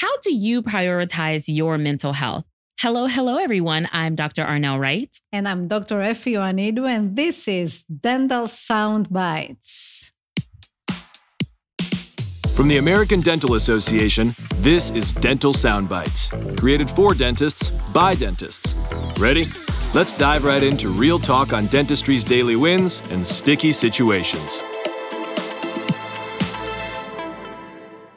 how do you prioritize your mental health? Hello, hello, everyone. I'm Dr. Arnell Wright. And I'm Dr. Effie Ioannidou, and this is Dental Sound Bites. From the American Dental Association, this is Dental Sound Bites, created for dentists by dentists. Ready? Let's dive right into real talk on dentistry's daily wins and sticky situations.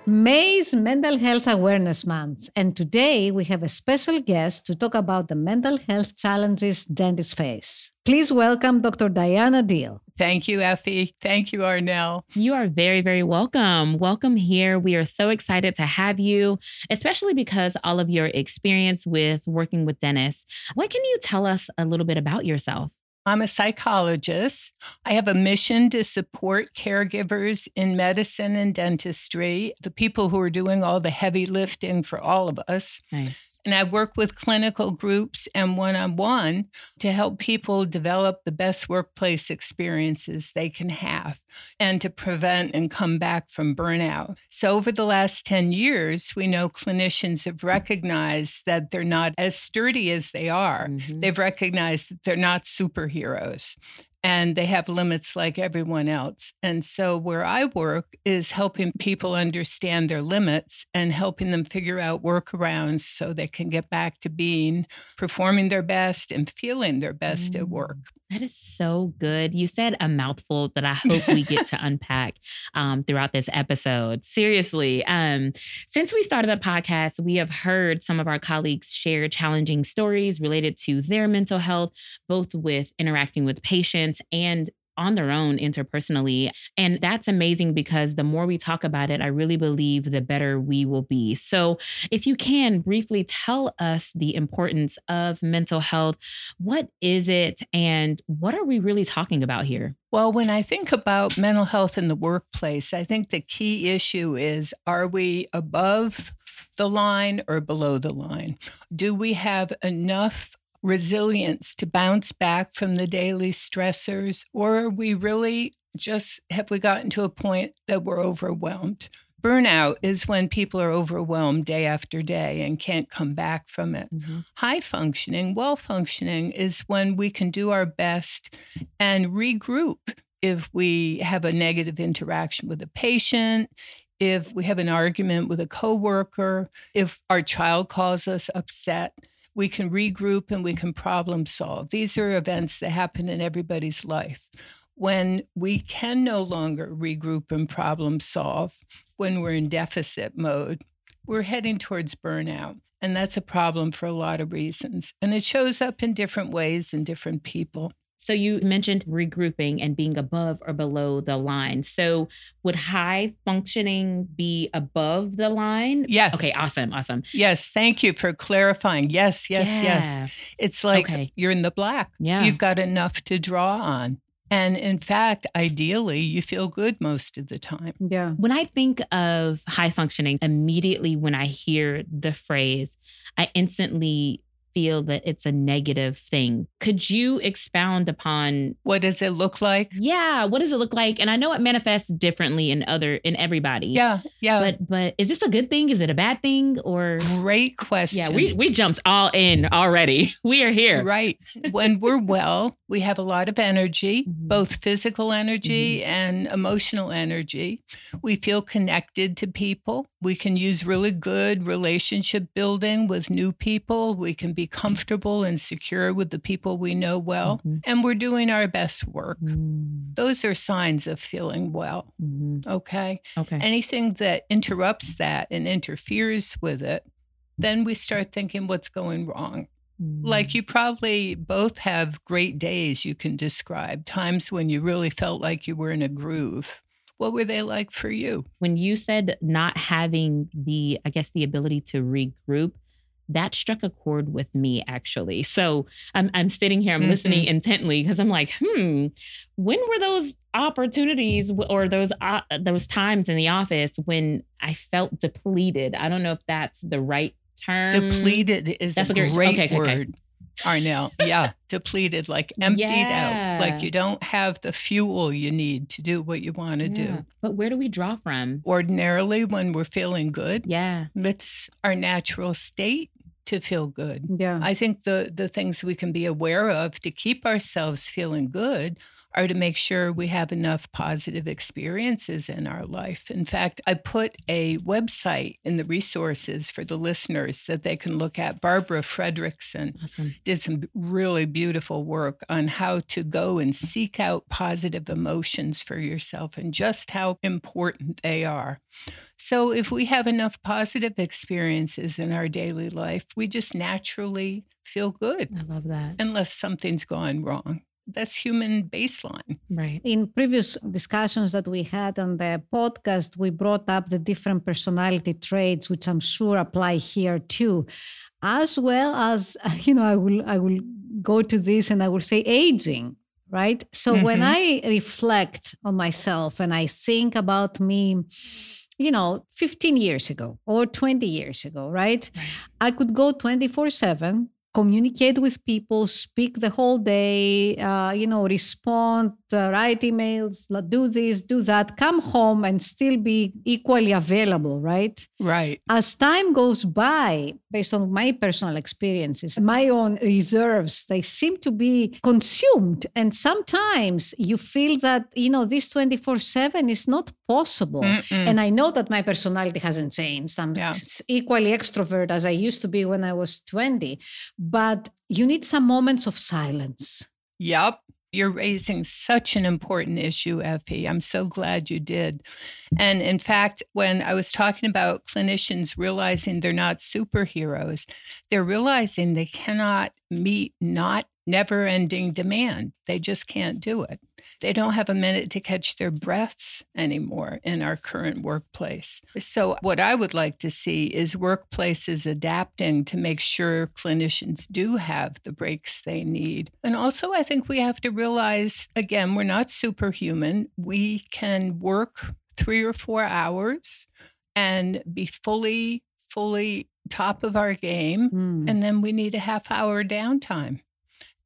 May is Mental Health Awareness Month, and today we have a special guest to talk about the mental health challenges dentists face. Please welcome Dr. Diana Dill. Thank you, Effie. Thank you, Arnell. You are very, very welcome. Welcome here. We are so excited to have you, especially because all of your experience with working with dentists. What can you tell us a little bit about yourself? I'm a psychologist. I have a mission to support caregivers in medicine and dentistry, the people who are doing all the heavy lifting for all of us. Nice. And I work with clinical groups and one on one to help people develop the best workplace experiences they can have and to prevent and come back from burnout. So, over the last 10 years, we know clinicians have recognized that they're not as sturdy as they are. Mm-hmm. They've recognized that they're not superheroes and they have limits like everyone else. And so, where I work is helping people understand their limits and helping them figure out workarounds so they can get back to being performing their best and feeling their best mm. at work. That is so good. You said a mouthful that I hope we get to unpack um, throughout this episode. Seriously, um, since we started the podcast, we have heard some of our colleagues share challenging stories related to their mental health, both with interacting with patients and on their own interpersonally. And that's amazing because the more we talk about it, I really believe the better we will be. So, if you can briefly tell us the importance of mental health, what is it and what are we really talking about here? Well, when I think about mental health in the workplace, I think the key issue is are we above the line or below the line? Do we have enough resilience to bounce back from the daily stressors? Or are we really just have we gotten to a point that we're overwhelmed? Burnout is when people are overwhelmed day after day and can't come back from it. Mm-hmm. High functioning, well functioning is when we can do our best and regroup if we have a negative interaction with a patient, if we have an argument with a coworker, if our child calls us upset we can regroup and we can problem solve. These are events that happen in everybody's life. When we can no longer regroup and problem solve, when we're in deficit mode, we're heading towards burnout. And that's a problem for a lot of reasons. And it shows up in different ways in different people. So you mentioned regrouping and being above or below the line. So would high functioning be above the line? Yes. Okay, awesome, awesome. Yes, thank you for clarifying. Yes, yes, yeah. yes. It's like okay. you're in the black. Yeah. You've got enough to draw on. And in fact, ideally, you feel good most of the time. Yeah. When I think of high functioning, immediately when I hear the phrase, I instantly feel that it's a negative thing. Could you expound upon what does it look like? Yeah, what does it look like? And I know it manifests differently in other in everybody. Yeah, yeah. But but is this a good thing? Is it a bad thing? Or great question. Yeah, we we jumped all in already. We are here. Right. when we're well, we have a lot of energy, mm-hmm. both physical energy mm-hmm. and emotional energy. We feel connected to people. We can use really good relationship building with new people. We can be comfortable and secure with the people we know well. Mm-hmm. And we're doing our best work. Mm. Those are signs of feeling well. Mm-hmm. Okay. Okay. Anything that interrupts that and interferes with it, then we start thinking what's going wrong. Like mm. you probably both have great days you can describe, times when you really felt like you were in a groove. What were they like for you? When you said not having the, I guess, the ability to regroup, that struck a chord with me actually. So I'm, I'm sitting here, I'm mm-hmm. listening intently because I'm like, hmm, when were those opportunities or those uh, those times in the office when I felt depleted? I don't know if that's the right term. Depleted is that's a great, great okay, word. Okay. Arnell. Yeah, depleted, like emptied Yeah. out, like you don't have the fuel you need to do what you want to Yeah. do. But where do we draw from? Ordinarily, when we're feeling good, Yeah. it's our natural state to feel good. Yeah. I think the the things we can be aware of to keep ourselves feeling good are to make sure we have enough positive experiences in our life. In fact, I put a website in the resources for the listeners that they can look at. Barbara Fredrickson Awesome. did some really beautiful work on how to go and seek out positive emotions for yourself and just how important they are. So, if we have enough positive experiences in our daily life, we just naturally feel good I love that. unless something's gone wrong. That's human baseline. Right. In previous discussions that we had on the podcast, we brought up the different personality traits, which I'm sure apply here too, as well as you know, I will I will go to this and I will say aging, right? So when Mhm. I reflect on myself and I think about me, you know, 15 years ago or 20 years ago, right? Right. I could go 24 7, communicate with people, speak the whole day, uh, you know, respond, Uh, write emails, do this, do that, come home and still be equally available, right? Right. As time goes by, based on my personal experiences, my own reserves, they seem to be consumed. And sometimes you feel that, you know, this 24 7 is not possible. Mm-mm. And I know that my personality hasn't changed. I'm Yeah. equally extrovert as I used to be when I was 20. But you need some moments of silence. Yep. You're raising such an important issue, Effie. I'm so glad you did. And in fact, when I was talking about clinicians realizing they're not superheroes, they're realizing they cannot meet not never ending demand. They just can't do it. They don't have a minute to catch their breaths anymore in our current workplace. So, what I would like to see is workplaces adapting to make sure clinicians do have the breaks they need. And also, I think we have to realize again, we're not superhuman. We can work three or four hours and be fully, fully top of our game. Mm. And then we need a half hour downtime.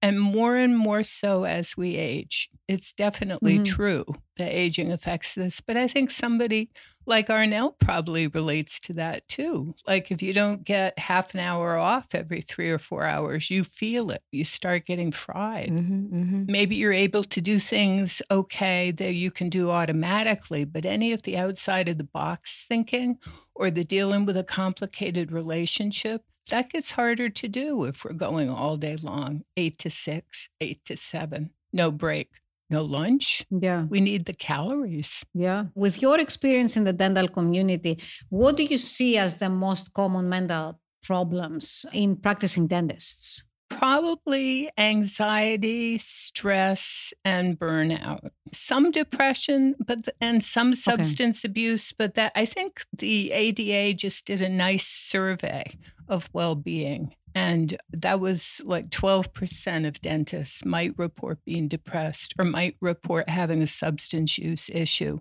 And more and more so as we age. It's definitely Mhm. true that aging affects this. But I think somebody like Arnell probably relates to that too. Like if you don't get half an hour off every three or four hours, you feel it. You start getting fried. Mm-hmm, mm-hmm. Maybe you're able to do things okay that you can do automatically, but any of the outside of the box thinking or the dealing with a complicated relationship, that gets harder to do if we're going all day long, eight to six, eight to seven, no break, no lunch. Yeah. We need the calories. Yeah. With your experience in the dental community, what do you see as the most common mental problems in practicing dentists? Probably anxiety, stress, and burnout. Some depression, but and some substance abuse. But that I think the ADA just did a nice survey of well-being, and that was like twelve percent of dentists might report being depressed or might report having a substance use issue.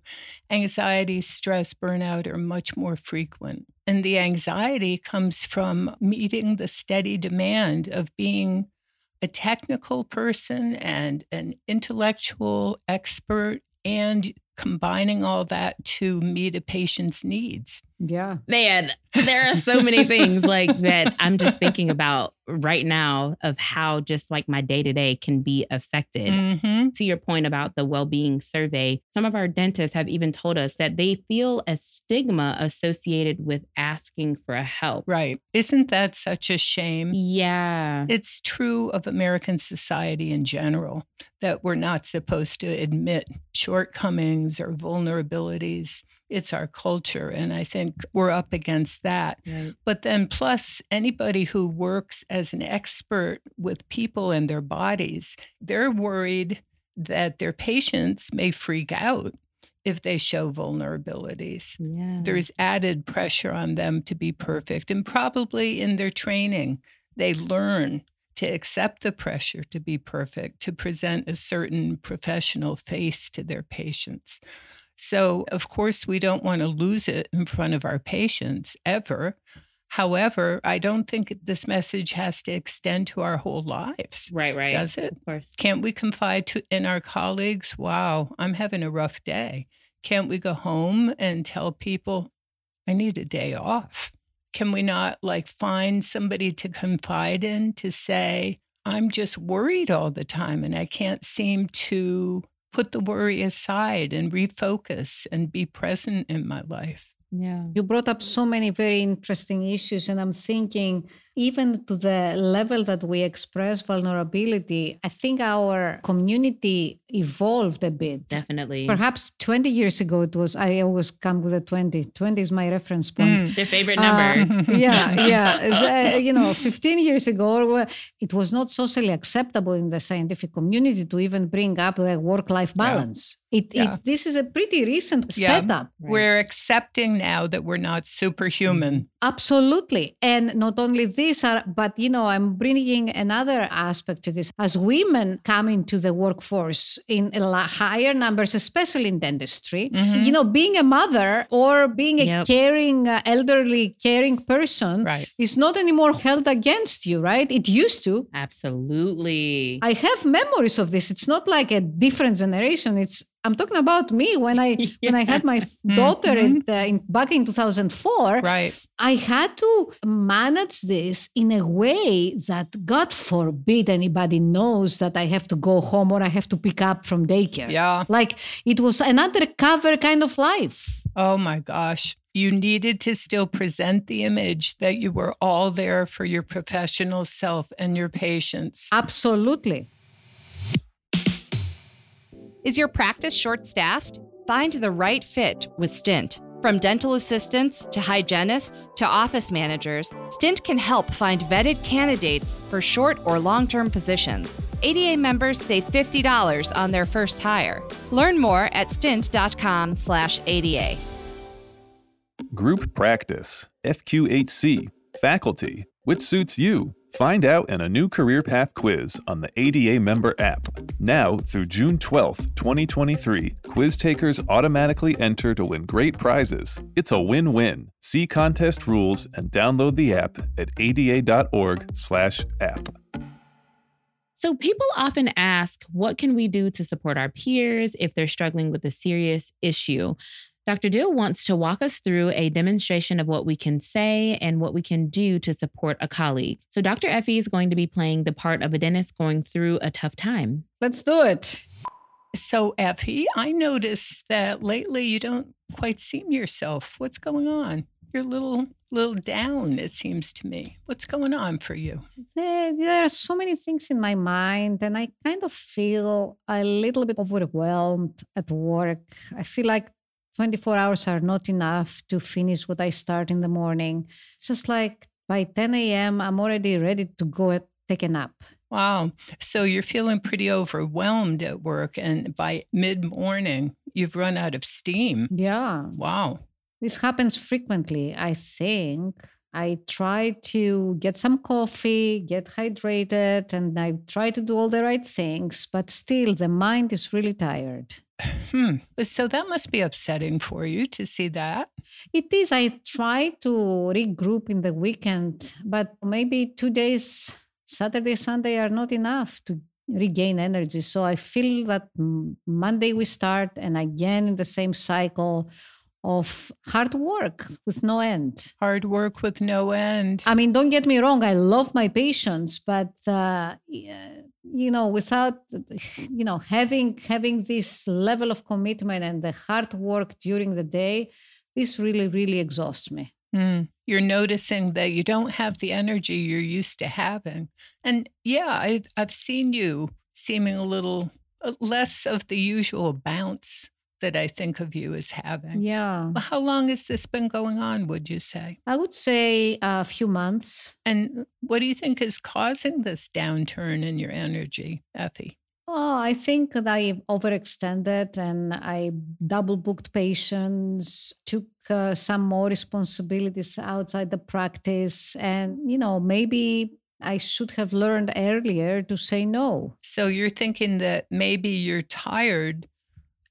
Anxiety, stress, burnout are much more frequent. And the anxiety comes from meeting the steady demand of being a technical person and an intellectual expert and combining all that to meet a patient's needs. Yeah. Man, there are so many things like that I'm just thinking about right now of how just like my day to day can be affected. Mhm. To your point about the well being survey, some of our dentists have even told us that they feel a stigma associated with asking for help. Right. Isn't that such a shame? Yeah. It's true of American society in general that we're not supposed to admit shortcomings or vulnerabilities. It's our culture. And I think we're up against that. Right. But then, plus, anybody who works as an expert with people and their bodies, they're worried that their patients may freak out if they show vulnerabilities. Yeah. There's added pressure on them to be perfect. And probably in their training, they learn to accept the pressure to be perfect, to present a certain professional face to their patients. So, of course, we don't want to lose it in front of our patients ever. However, I don't think this message has to extend to our whole lives. Right, right. Does it? Of course. Can't we confide to, in our colleagues? Wow, I'm having a rough day. Can't we go home and tell people, I need a day off? Can we not like find somebody to confide in to say, I'm just worried all the time and I can't seem to put the worry aside and refocus and be present in my life? Yeah. You brought up so many very interesting issues, and I'm thinking, even to the level that we express vulnerability, I think our community evolved a bit. Definitely. Perhaps 20 years ago, it was, I always come with a 20. 20 is my reference point. It's your favorite number. Uh, yeah, yeah. Uh, you know, 15 years ago, it was not socially acceptable in the scientific community to even bring up the work-life balance. It, Yeah. it, this is a pretty recent Yeah. setup. We're accepting now that we're not superhuman. Absolutely. And not only this, are, but you know, I'm bringing another aspect to this. As women come into the workforce in higher numbers, especially in dentistry, you know, being a mother or being a Yep. caring, uh, elderly, caring person Right. is not anymore held against you, right? It used to. Absolutely. I have memories of this. It's not like a different generation. It's I'm talking about me when I when I had my f- daughter in, uh, in back in 2004. Right. I had to manage this in a way that God forbid anybody knows that I have to go home or I have to pick up from daycare. Yeah. Like it was an undercover kind of life. Oh my gosh. You needed to still present the image that you were all there for your professional self and your patients. Absolutely. Is your practice short staffed? Find the right fit with Stint. From dental assistants to hygienists to office managers, Stint can help find vetted candidates for short or long term positions. ADA members save $50 on their first hire. Learn more at stint.com/slash ADA. Group practice, FQHC, faculty, which suits you. Find out in a new career path quiz on the ADA member app. Now through June 12th, 2023, quiz takers automatically enter to win great prizes. It's a win-win. See contest rules and download the app at ada.org/app. So people often ask, what can we do to support our peers if they're struggling with a serious issue? Dr. Dill wants to walk us through a demonstration of what we can say and what we can do to support a colleague. So Dr. Effie is going to be playing the part of a dentist going through a tough time. Let's do it. So, Effie, I noticed that lately you don't quite seem yourself. What's going on? You're a little, little down, it seems to me. What's going on for you? There, there are so many things in my mind, and I kind of feel a little bit overwhelmed at work. I feel like 24 hours are not enough to finish what I start in the morning. It's just like by 10 a.m., I'm already ready to go take a nap. Wow. So you're feeling pretty overwhelmed at work, and by mid morning, you've run out of steam. Yeah, Wow. this happens frequently, I think. I try to get some coffee, get hydrated, and I try to do all the right things, but still the mind is really tired. Hmm. So that must be upsetting for you to see that. It is. I try to regroup in the weekend, but maybe two days, Saturday, Sunday, are not enough to regain energy. So I feel that Monday we start, and again in the same cycle of hard work with no end. Hard work with no end. I mean, don't get me wrong, I love my patients, but uh, you know, without you know having having this level of commitment and the hard work during the day, this really really exhausts me. Mm. You're noticing that you don't have the energy you're used to having. And yeah, I, I've seen you seeming a little uh, less of the usual bounce that I think of you as having. Yeah, How long has this been going on, would you say? I would say a few months. And what do you think is causing this downturn in your energy, Effie? Oh, I think that I overextended and I double booked patients, took uh, some more responsibilities outside the practice. And, you know, maybe I should have learned earlier to say no. So you're thinking that maybe you're tired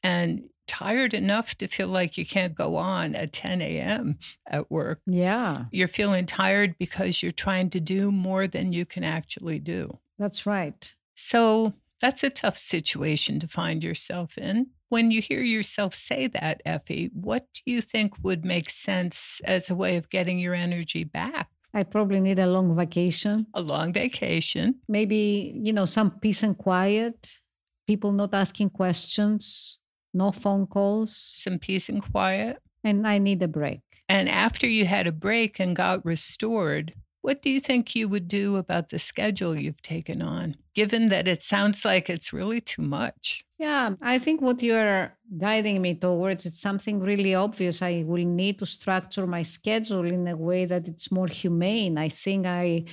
and tired enough to feel like you can't go on at 10 a.m. at work. Yeah, You're feeling tired because you're trying to do more than you can actually do. that's right. So that's a tough situation to find yourself in. When you hear yourself say that, Effie, what do you think would make sense as a way of getting your energy back? I probably need a long vacation. A long vacation. Maybe, you know, some peace and quiet, people not asking questions, no phone calls. some peace and quiet. And I need a break. And after you had a break and got restored, what do you think you would do about the schedule you've taken on, given that it sounds like it's really too much? Yeah, I think what you're guiding me towards is something really obvious. I will need to structure my schedule in a way that it's more humane. I think I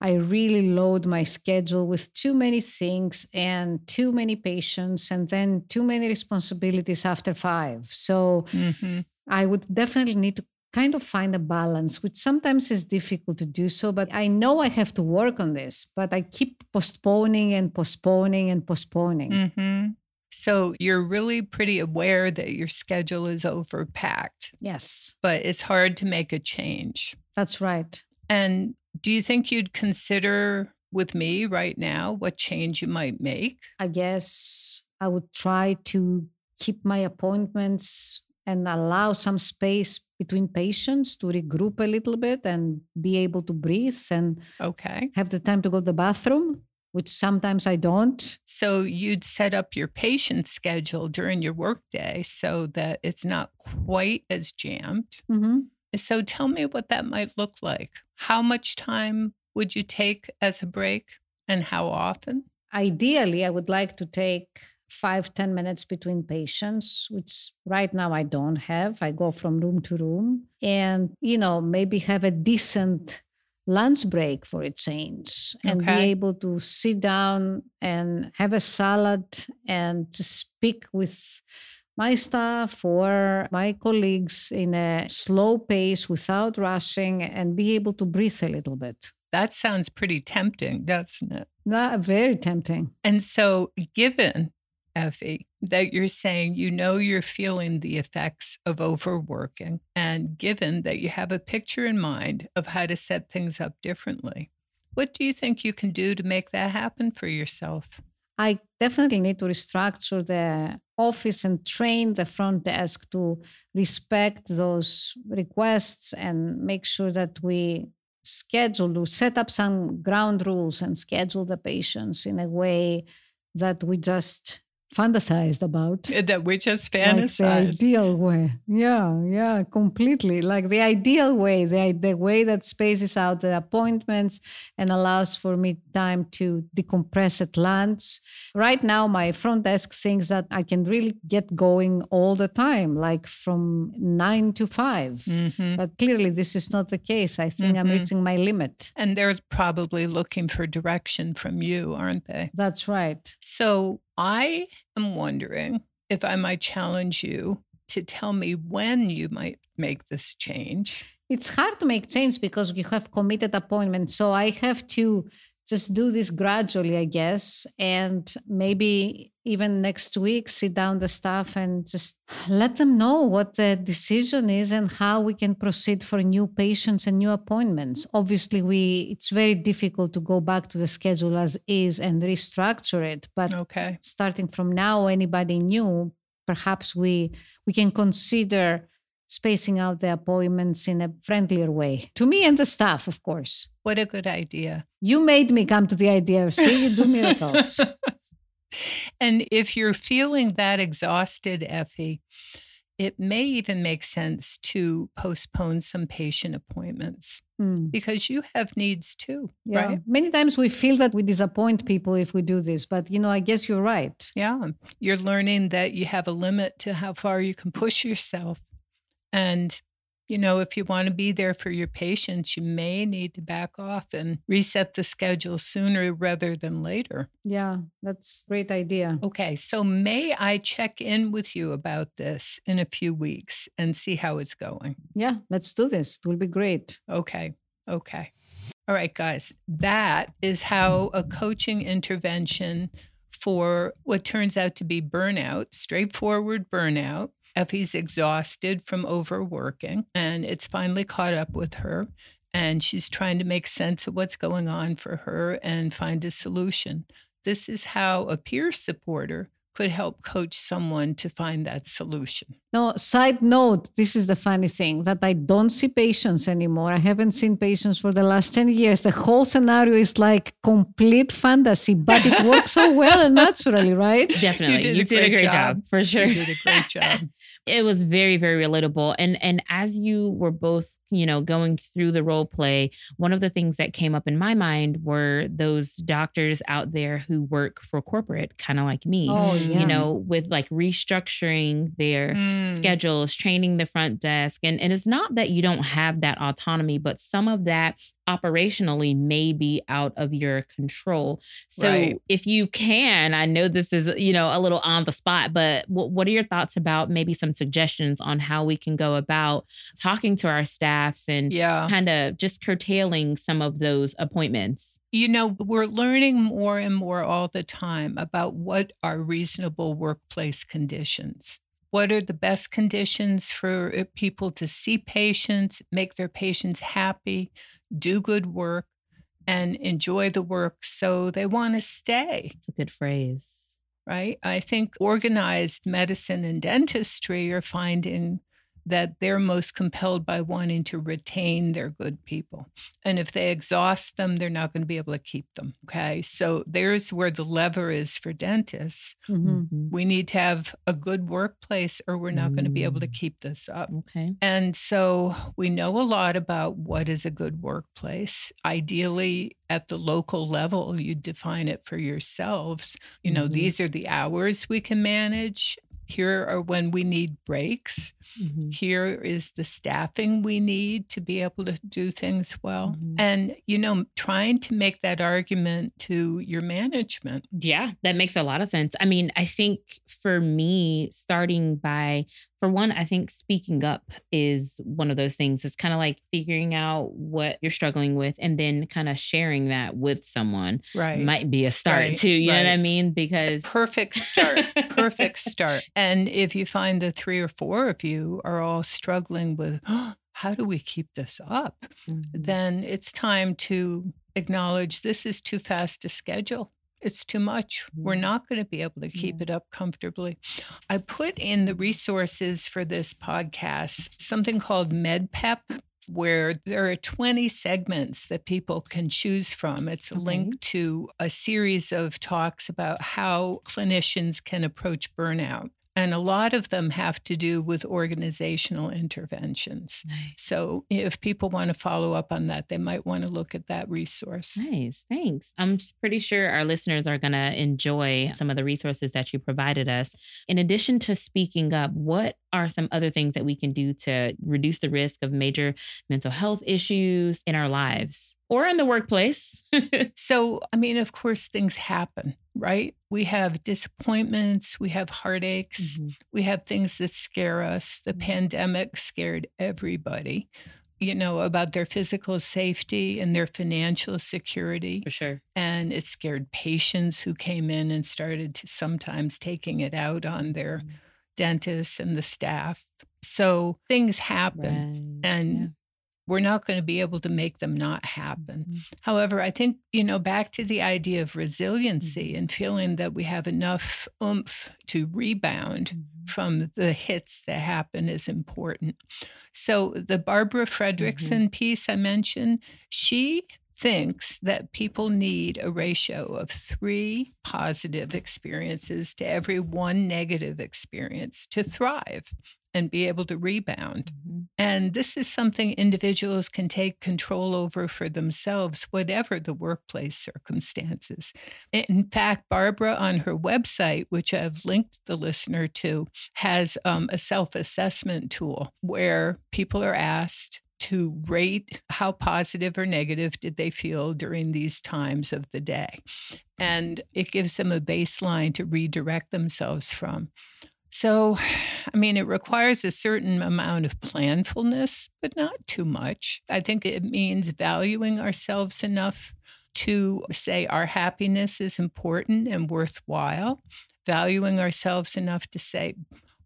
I really load my schedule with too many things and too many patients and then too many responsibilities after 5. So Mhm. I would definitely need to kind of find a balance, which sometimes is difficult to do so. But I know I have to work on this, but I keep postponing and postponing and postponing. Mhm. So you're really pretty aware that your schedule is overpacked, Yes, but it's hard to make a change. that's right. And do you think you'd consider with me right now what change you might make? I guess I would try to keep my appointments and allow some space between patients to regroup a little bit and be able to breathe and Okay. have the time to go to the bathroom, which sometimes I don't. So you'd set up your patient schedule during your workday so that it's not quite as jammed. Mm-hmm. So tell me what that might look like. How much time would you take as a break and how often? Ideally, I would like to take five ten minutes between patients, which right now I don't have. I go from room to room and, you know, maybe have a decent lunch break for a change and be able to sit down and have a salad and to speak with my staff or my colleagues in a slow pace without rushing and be able to breathe a little bit. That sounds pretty tempting, doesn't it? Not very tempting. And so, given, Effie, that you're saying you know you're feeling the effects of overworking, and given that you have a picture in mind of how to set things up differently, what do you think you can do to make that happen for yourself? I definitely need to restructure the office and train the front desk to respect those requests and make sure that we schedule to set up some ground rules and schedule the patients in a way that we just fantasized about. That we just Like the ideal way. Yeah, yeah, completely. Like the ideal way, the, the way that spaces out the appointments and allows for me time to decompress at lunch. Right now, my front desk thinks that I can really get going all the time, like from nine to 5 Mhm. But clearly, this is not the case. I think I'm Mhm. reaching my limit. And they're probably looking for direction from you, aren't they? That's right. So I am wondering if I might challenge you to tell me when you might make this change. it's hard to make change because you have committed appointments. So I have to just do this gradually, I guess, and maybe even next week sit down the staff and just let them know what the decision is and how we can proceed for new patients and new appointments. Obviously, we it's very difficult to go back to the schedule as is and restructure it, but Okay. starting from now anybody new perhaps we we can consider spacing out the appointments in a friendlier way to me and the staff of course What a good idea. you made me come to the idea of see you do miracles And if you're feeling that exhausted, Effie, it may even make sense to postpone some patient appointments Hmm, because you have needs too, yeah right? many times we feel that we disappoint people if we do this but you know i guess you're right Yeah. You're learning that you have a limit to how far you can push yourself. And, you know, if you want to be there for your patients, you may need to back off and reset the schedule sooner rather than later. yeah that's a great idea Okay. So, may I check in with you about this in a few weeks and see how it's going? yeah let's do this it will be great Okay. Okay. All right, guys. That is how a coaching intervention for what turns out to be burnout, straightforward burnout. Effie's exhausted from overworking, and it's finally caught up with her. And she's trying to make sense of what's going on for her and find a solution. This is how a peer supporter could help coach someone to find that solution. No, side note, this is the funny thing that I don't see patients anymore. I haven't seen patients for the last 10 years. The whole scenario is like complete fantasy, but it works so well and naturally, right? Definitely. You did, you a, did great a great job. job. for sure. You did a great job. it was very very relatable. And and as you were both you know going through the role play one of the things that came up in my mind were those doctors out there who work for corporate kind of like me Oh, yeah. you know with like restructuring their Mm. schedules training the front desk and and it's not that you don't have that autonomy but some of that operationally may be out of your control so Right. if you can i know this is you know a little on the spot but what, what are your thoughts about maybe some suggestions on how we can go about talking to our staffs and Yeah. kind of just curtailing some of those appointments You know, we're learning more and more all the time about what are reasonable workplace conditions. What are the best conditions for uh, people to see patients, make their patients happy, do good work, and enjoy the work so they want to stay, it's a good phrase right? I think organized medicine and dentistry are finding that they're most compelled by wanting to retain their good people. And if they exhaust them, they're not going to be able to keep them. Okay. So there's where the lever is for dentists. Mhm. Mhm. We need to have a good workplace or we're not going to be able to Mm. keep this up. okay And so we know a lot about what is a good workplace. Ideally, at the local level, you define it for yourselves. You know, Mhm. these are the hours we can manage. Here are when we need breaks. Mhm. Here is the staffing we need to be able to do things well. Mhm. And, you know, trying to make that argument to your management. Yeah, that makes a lot of sense. I mean, I think for me, starting by, for one, I think speaking up is one of those things. It's kind of like figuring out what you're struggling with and then kind of sharing that with someone Right. might be a start Right, too. You know what I mean? Because Perfect start. Perfect start. And if you find the three or four of you are all struggling with, how do we keep this up? Mhm. Then it's time to acknowledge this is too fast to schedule. It's too much. We're not going to be able to keep Yeah. it up comfortably. I put in the resources for this podcast something called MedPep, where there are 20 segments that people can choose from. It's a Okay. link to a series of talks about how clinicians can approach burnout. And a lot of them have to do with organizational interventions. Nice. So if people want to follow up on that, they might want to look at that resource. Nice. Thanks. I'm pretty sure our listeners are going to enjoy some of the resources that you provided us. In addition to speaking up, what are some other things that we can do to reduce the risk of major mental health issues in our lives or in the workplace? So, I mean, of course, things happen, right? We have disappointments, we have heartaches, Mhm. we have things that scare us. The Mhm. pandemic scared everybody, you know, about their physical safety and their financial security. For sure. And it scared patients who came in and started to sometimes taking it out on their Mhm. Dentists and the staff. So things happen. Right. And Yeah. we're not going to be able to make them not happen. Mhm. However, I think, you know, back to the idea of resiliency Mhm. and feeling that we have enough oomph to rebound Mhm. from the hits that happen is important. So, the Barbara Fredrickson piece I mentioned, she thinks that people need a ratio of three positive experiences to every one negative experience to thrive and be able to rebound. Mhm. And this is something individuals can take control over for themselves, whatever the workplace circumstances. In fact, Barbara on her website, which I've linked the listener to, has um, a self assessment tool where people are asked to rate how positive or negative did they feel during these times of the day. And it gives them a baseline to redirect themselves from. So, I mean, it requires a certain amount of planfulness, but not too much. I think it means valuing ourselves enough to say our happiness is important and worthwhile, valuing ourselves enough to say,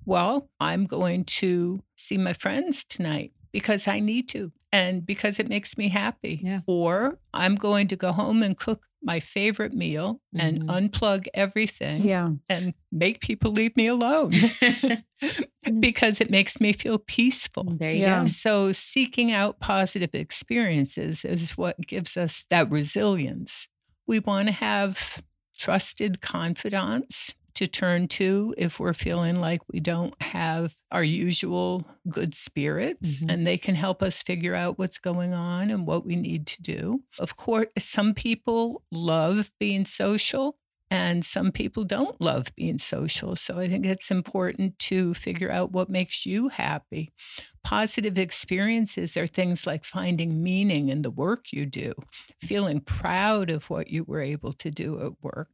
well, I'm going to see my friends tonight because I need to and because it makes me happy. Yeah. Or I'm going to go home and cook my favorite meal and Mhm. unplug everything Yeah. and make people leave me alone because it makes me feel peaceful. there you Yeah. go. So, seeking out positive experiences is what gives us that resilience. We want to have trusted confidants to turn to if we're feeling like we don't have our usual good spirits, Mhm. and they can help us figure out what's going on and what we need to do. Of course, some people love being social. And some people don't love being social. So I think it's important to figure out what makes you happy. Positive experiences are things like finding meaning in the work you do, feeling proud of what you were able to do at work,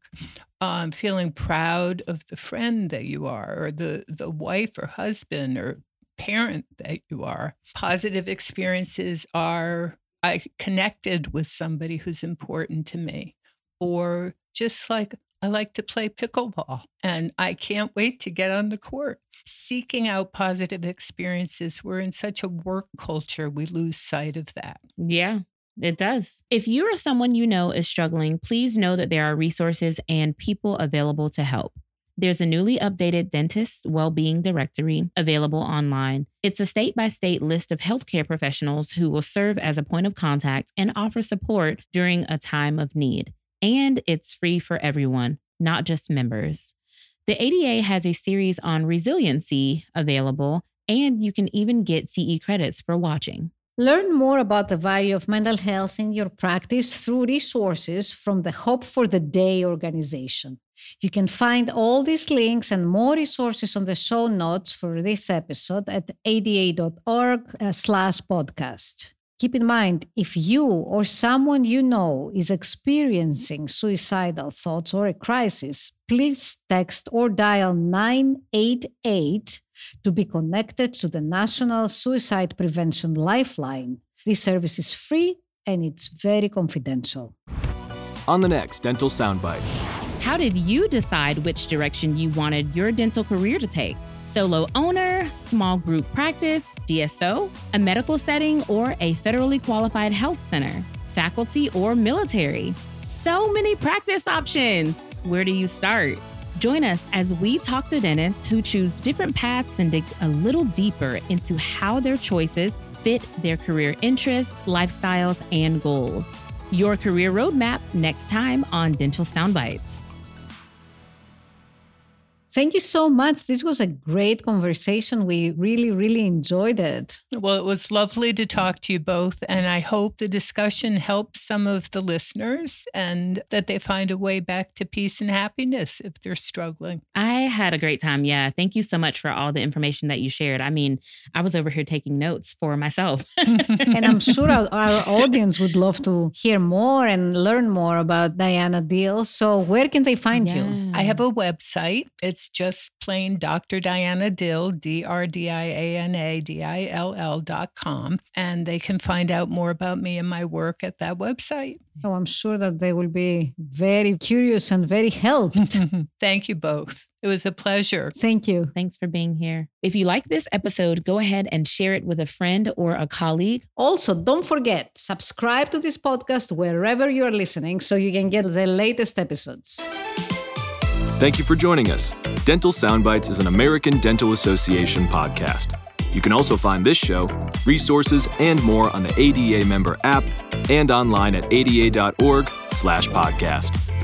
um, feeling proud of the friend that you are, or the, the wife or husband or parent that you are. Positive experiences are I connected with somebody who's important to me, or just like I like to play pickleball and I can't wait to get on the court. Seeking out positive experiences, we're in such a work culture, we lose sight of that. Yeah, it does. If you or someone you know is struggling, please know that there are resources and people available to help. There's a newly updated dentist well-being directory available online. It's a state-by-state list of healthcare professionals who will serve as a point of contact and offer support during a time of need. And it's free for everyone, not just members. The ADA has a series on resiliency available, and you can even get CE credits for watching. Learn more about the value of mental health in your practice through resources from the Hope for the Day organization. You can find all these links and more resources on the show notes for this episode at ada.org uh, slash podcast. Keep in mind, if you or someone you know is experiencing suicidal thoughts or a crisis, please text or dial 988 to be connected to the National Suicide Prevention Lifeline. This service is free and it's very confidential. On the next Dental Soundbites. How did you decide which direction you wanted your dental career to take? Solo owner, small group practice, DSO, a medical setting, or a federally qualified health center, faculty, or military? So many practice options. Where do you start? Join us as we talk to dentists who choose different paths and dig a little deeper into how their choices fit their career interests, lifestyles, and goals. Your career roadmap next time on Dental Soundbites. Thank you so much. This was a great conversation. We really, really enjoyed it. Well, it was lovely to talk to you both, and I hope the discussion helps some of the listeners and that they find a way back to peace and happiness if they're struggling. I had a great time. Yeah. Thank you so much for all the information that you shared. I mean, I was over here taking notes for myself. And I'm sure our, our audience would love to hear more and learn more about Diana Dill. So, where can they find you? I have mm-hmm. a website. It's just plain Dr. Diana Dill, D R D I A N A D I L L dot com. And they can find out more about me and my work at that website. Oh, I'm sure that they will be very curious and very helped. Thank you both. It was a pleasure. Thank you. Thanks for being here. If you like this episode, go ahead and share it with a friend or a colleague. Also, don't forget, subscribe to this podcast wherever you're listening so you can get the latest episodes. Thank you for joining us. Dental Soundbites is an American Dental Association podcast. You can also find this show, resources, and more on the ADA member app and online at ada.org/podcast.